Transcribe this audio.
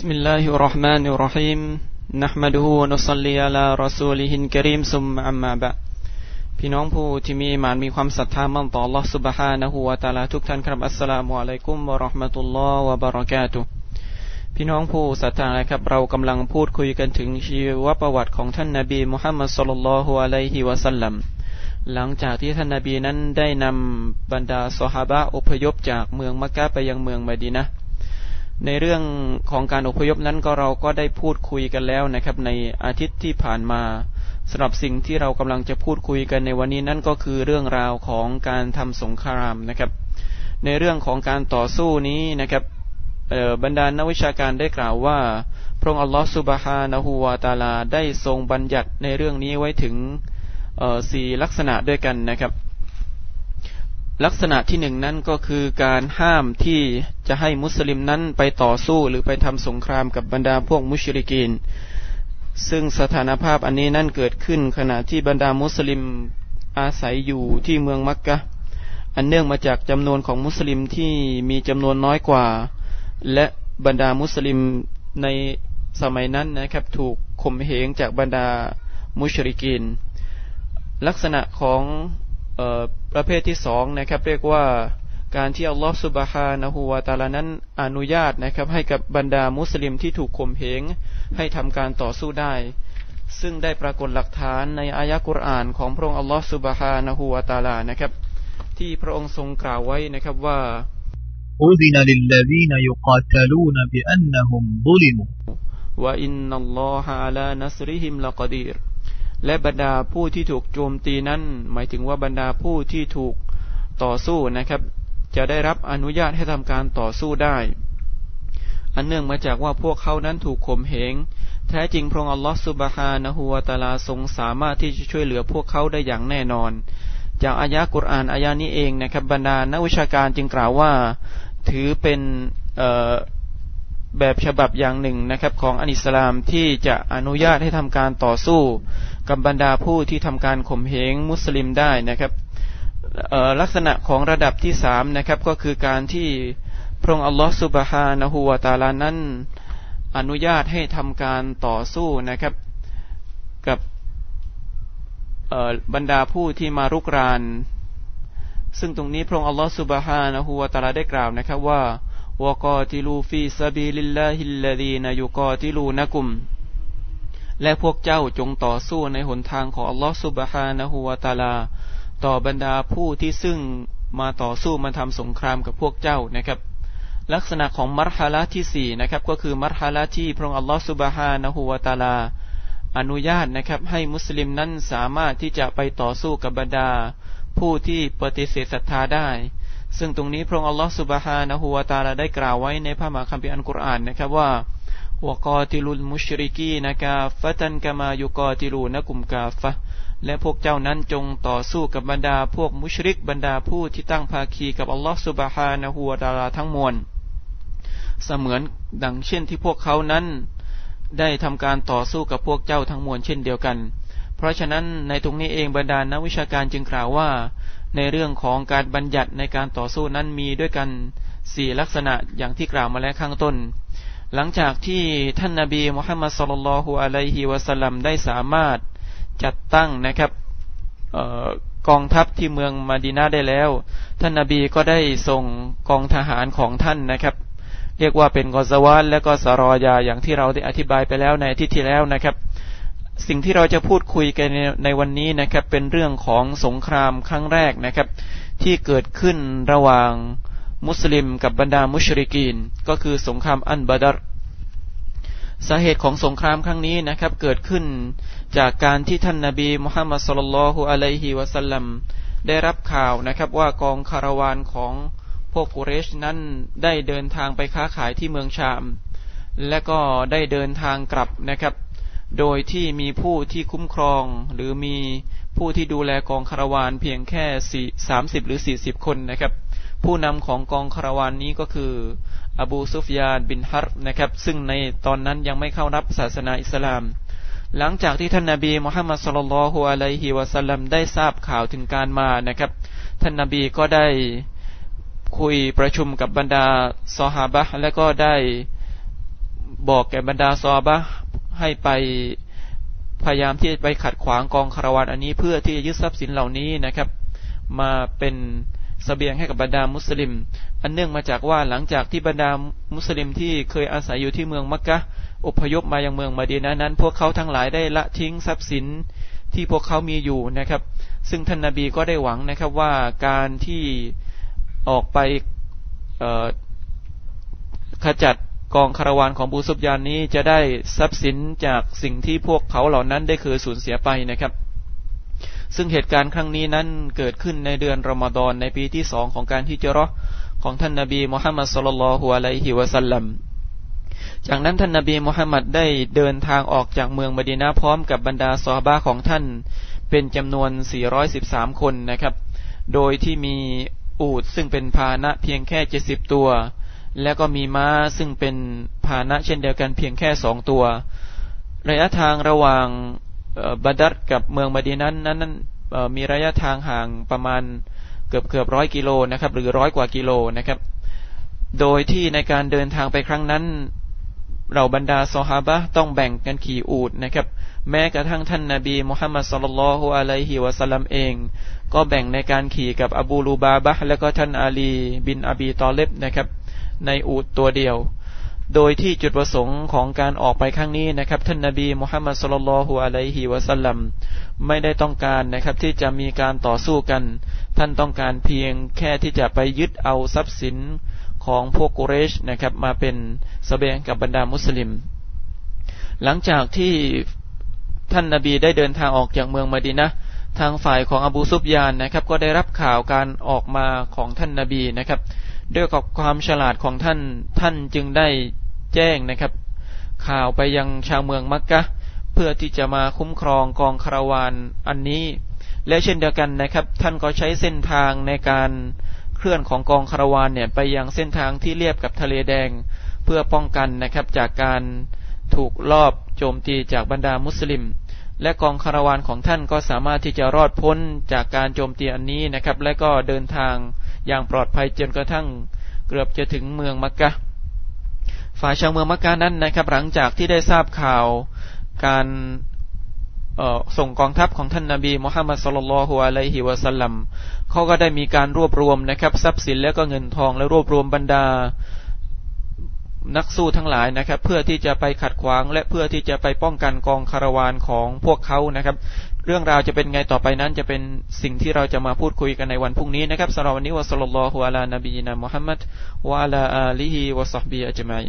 بسم الله الرحمن الرحيم نحمده ونصلي على رسوله الكريم ثم أما بعد พี่น้องผู้ที่มีมานมีความศรัทธามั่นต่อ Allah سبحانه และ تعالى ทุกท่านครับอัสสลามุอะลัยกุมวะเราะห์มะตุลลอฮ์วะบะเราะกาตุพี่น้องผู้ศรัทธานะครับ เรากำลังพูดคุยกันถึงชีวประวัติของท่านนบีมุฮัมมัดสุลลัลลอฮุอะลัยฮิวะสัลลัมหลังจากที่ท่านนบีนั้นได้นำบรรดาสหาบะอพยพจากเมืองมักกะไปยังเมืองมะดีนะ ในเรื่องของการอพยพนั้นก็เราก็ได้พูดคุยกันแล้วนะครับ ในอาทิตย์ที่ผ่านมาสำหรับสิ่งที่เรากำลังจะพูดคุยกันในวันนี้นั่นก็คือเรื่องราวของการทำสงครามนะครับ ในเรื่องของการต่อสู้นี้นะครับบรรดานักวิชาการได้กล่าวว่า พระองค์อัลลอฮฺสุบฮานะฮูวาตาลาได้ทรงบัญญัติในเรื่องนี้ไว้ถึงสี่ลักษณะด้วยกันนะครับ ลักษณะที่หนึ่งนั้นก็คือการห้ามที่จะให้มุสลิมนั้นไปต่อสู้หรือไปทำสงครามกับบรรดาพวกมุชริกีน ซึ่งสถานภาพอันนี้นั่นเกิดขึ้นขณะที่บรรดามุสลิมอาศัยอยู่ที่เมืองมักกะ อันเนื่องมาจากจำนวนของมุสลิมที่มีจำนวนน้อยกว่า และบรรดามุสลิมในสมัยนั้นนะครับถูกข่มเหงจากบรรดามุชริกีนลักษณะของ ประเภทที่สองนะครับ เรียกว่าการที่อัลลอฮฺสุบฮานะฮูวาตาลานั้นอนุญาตนะครับ ให้กับบรรดามุสลิมที่ถูกข่มเหงให้ทำการต่อสู้ได้ ซึ่งได้ปรากฏหลักฐานในอายะกุรอานของพระองค์อัลลอฮฺสุบฮานะฮูวาตาลานะครับ ที่พระองค์ทรงกล่าวไว้นะครับว่า أذن للذين يقاتلون بأنهم ظلموا وإن الله على نصرهم لقدير และบรรดาผู้ที่ถูกโจมตีนั้น หมายถึงว่าบรรดาผู้ที่ถูกต่อสู้นะครับ จะได้รับอนุญาตให้ทำการต่อสู้ได้ อันเนื่องมาจากว่าพวกเขานั้นถูกข่มเหงแท้จริงพระองค์อัลลอฮฺสุบฮานะฮูวาตาลาทรงสามารถที่จะช่วยเหลือพวกเขาได้อย่างแน่นอน จากอายะกุรอานอายะนี้เองนะครับบรรดานักวิชาการจึงกล่าวว่า ถือเป็น แบบฉบับอย่างหนึ่งนะครับของอันอิสลามที่จะอนุญาตให้ทำการต่อสู้กับบรรดาผู้ที่ทำการข่มเหงมุสลิมได้นะครับลักษณะของระดับที่สามนะครับก็คือการที่พระองค์อัลลอฮฺ سبحانه وتعالى นั้นอนุญาตให้ทำการต่อสู้นะครับกับบรรดาผู้ที่มารุกราน ซึ่งตรงนี้พระองค์อัลลอฮฺ سبحانه وتعالى ได้กล่าวนะครับว่า وقاتلوا في سبيل الله الذين يقاتلونكمและพวกเจ้าจงต่อสู้ในหนทางของอัลลอฮฺสุบฮานะฮูวาตาลา ต่อบรรดาผู้ที่ซึ่งมาต่อสู้มาทำสงครามกับพวกเจ้านะครับ ลักษณะของมัรฮาละที่สี่นะครับก็คือมัรฮาละที่พระองค์อัลลอฮฺสุบฮานะฮูวาตาลา อนุญาตนะครับให้มุสลิมนั้นสามารถที่จะไปต่อสู้กับบรรดา ผู้ที่ปฏิเสธศรัทธาได้ ซึ่งตรงนี้พระองค์อัลลอฮฺสุบฮานะฮูวาตาลาได้กล่าวไว้ในพระมหาคัมภีร์อัลกุรอานนะครับว่าวกาติลุลมุชริกีนะกาฟะตันกามายุกาติลูนะกุมกาฟะและพวกเจ้านั้นจงต่อสู้กับบรรดาพวกมุชริกบรรดาผู้ที่ตั้งภาคีกับอัลลอฮฺสุบฮานะฮูวาตาลาทั้งมวลเสมือนดังเช่นที่พวกเขานั้น ได้ทำการต่อสู้กับพวกเจ้าทั้งมวลเช่นเดียวกัน เพราะฉะนั้นในตรงนี้เองบรรดานักวิชาการจึงกล่าวว่า ในเรื่องของการบัญญัติในการต่อสู้นั้นมีด้วยกันสี่ลักษณะอย่างที่กล่าวมาแล้วข้างต้น หลังจากที่ท่านนาบีมุฮัมมัดสุลลัลฮุอะลัยฮิวะสัลลัมได้สามารถจัดตั้งนะครับกองทัพที่เมืองมาดีนาได้แล้ว ท่านนาบีก็ได้ส่งกองทหารของท่านนะครับ เรียกว่าเป็นกอซาวานและก็สารอยาอย่างที่เราได้อธิบายไปแล้วในอาทิตย์ที่แล้วนะครับ สิ่งที่เราจะพูดคุยกันในวันนี้นะครับ เป็นเรื่องของสงครามครั้งแรกนะครับ ที่เกิดขึ้นระหว่างมุสลิมกับบรรดามุชริกีน ก็คือสงครามอันบาดรสาเหตุของสงครามครั้งนี้นะครับ เกิดขึ้นจากการที่ท่านนาบีมุฮัมมัดสุลลัลฮุอะลัยฮิวะสัลลัมได้รับข่าวนะครับ ว่ากองคาราวานของพวกกุเรชนั้นได้เดินทางไปค้าขายที่เมืองชาม และก็ได้เดินทางกลับนะครับ โดยที่มีผู้ที่คุ้มครอง หรือมีผู้ที่ดูแลกองคาราวานเพียงแค่สี่สามสิบหรือสี่สิบคนนะครับ ผู้นำของกองคาราวานนี้ก็คือ อบูซุฟยานบินฮัรนะครับ ซึ่งในตอนนั้นยังไม่เข้ารับศาสนาอิสลาม หลังจากที่ท่านนาบีมุฮัมมัดสุลลัลฮุอะลัยฮิวะสัลลัมได้ทราบข่าวถึงการมานะครับ ท่านนาบีก็ได้คุยประชุมกับบรรดาซอฮาบะและก็ได้บอกแก่บรรดาซอบะ ให้ไปพยายามที่จะไปขัดขวางกองคารวานอันนี้เพื่อที่จะยึดทรัพย์สินเหล่านี้นะครับ มาเป็นสเสบียงให้กับบรรดามุสลิม อันเนื่องมาจากว่าหลังจากที่บรรดามุสลิมที่เคยอาศัยอยู่ที่เมืองมักกะอพยพมายังเมืองมาดีนานั้น พวกเขาทั้งหลายได้ละทิ้งทรัพย์สินที่พวกเขามีอยู่นะครับ ซึ่งท่านนาบีก็ได้หวังนะครับว่าการที่ออกไปขจัด กองคาราวานของบูซุบยานนี้จะได้ทรัพย์สินจากสิ่งที่พวกเขาเหล่านั้นได้เคยสูญเสียไปนะครับ ซึ่งเหตุการณ์ครั้งนี้นั้นเกิดขึ้นในเดือนรอมฎอนในปีที่สองของการที่เจรอของท่านนาบีมุฮัมมัดสุลลัลฮุอะลัยฮิวะสัลลัมจากนั้นท่านนาบีมุฮัมมัดได้เดินทางออกจากเมืองมดีนาพร้อมกับบรรดาซอฮาบะของท่านเป็นจำนวน 413 คนนะครับ โดยที่มีอูดซึ่งเป็นพาหนะเพียงแค่ 70 ตัว แล้วก็มีม้าซึ่งเป็นพาหนะเช่นเดียวกันเพียงแค่สองตัว ระยะทางระหว่างบาดัดกับเมืองมาดีนั้นนั้นมีระยะทางห่างประมาณเกือบเกือบร้อยกิโลนะครับ หรือร้อยกว่ากิโลนะครับ โดยที่ในการเดินทางไปครั้งนั้น เราบรรดาซอฮาบะต้องแบ่งกันขี่อูดนะครับ แม้กระทั่งท่านนาบีมุฮัมมัดสุลลัลฮุอะลัยฮิวะสัลลัมเอง ก็แบ่งในการขี่กับอบูลูบาบะและก็ท่านอาลี บินอบีตอเลบนะครับ ในอูดตัวเดียว โดยที่จุดประสงค์ของการออกไปครั้งนี้นะครับ ท่านนาบีมุฮัมมัดสุลลัลฮุอะลัยฮิวะสัลลัมไม่ได้ต้องการนะครับ ที่จะมีการต่อสู้กัน ท่านต้องการเพียงแค่ที่จะไปยึดเอาทรัพย์สินของพวกกุเรชนะครับ มาเป็นสเสบียงกับบรรดามุสลิม หลังจากที่ท่านนาบีได้เดินทางออกจากเมืองมาดีนะทางฝ่ายของอบูซุบยานนะครับ ก็ได้รับข่าวการออกมาของท่านนาบีนะครับ ด้วยกับความฉลาดของท่านท่านจึงได้แจ้งนะครับ ข่าวไปยังชาวเมืองมักกะ เพื่อที่จะมาคุ้มครองกองคาราวานอันนี้ และเช่นเดียวกันนะครับ ท่านก็ใช้เส้นทางในการเคลื่อนของกองคาราวานเนี่ยไปยังเส้นทางที่เรียบกับทะเลแดง เพื่อป้องกันนะครับจากการถูกลอบโจมตีจากบรรดามุสลิม และกองคาราวานของท่านก็สามารถที่จะรอดพ้นจากการโจมตีอันนี้นะครับ และก็เดินทาง อย่างปลอดภัยจนกระทั่งเกือบจะถึงเมืองมักกะ ฝ่ายชาวเมืองมักกะนั้นนะครับ หลังจากที่ได้ทราบข่าวการส่งกองทัพของท่านนาบีมุฮัมมัดสุลลัลฮุอะลัยฮิวะสัลลัมเขาก็ได้มีการรวบรวมนะครับ ทรัพย์สินและก็เงินทองและรวบรวมบรรดา นักสู้ทั้งหลายนะครับ เพื่อที่จะไปขัดขวาง และเพื่อที่จะไปป้องกันกองคาราวานของพวกเขานะครับ เรื่องราวจะเป็นไงต่อไปนั้นจะเป็นสิ่งที่เราจะมาพูดคุยกันในวันพรุ่งนี้นะครับสำหรับวันนี้วะสัลลัลลอฮุอะลานบีนะมุฮัมมัดวะอะลาอาลีฮิวะซัฮบีอัจมัย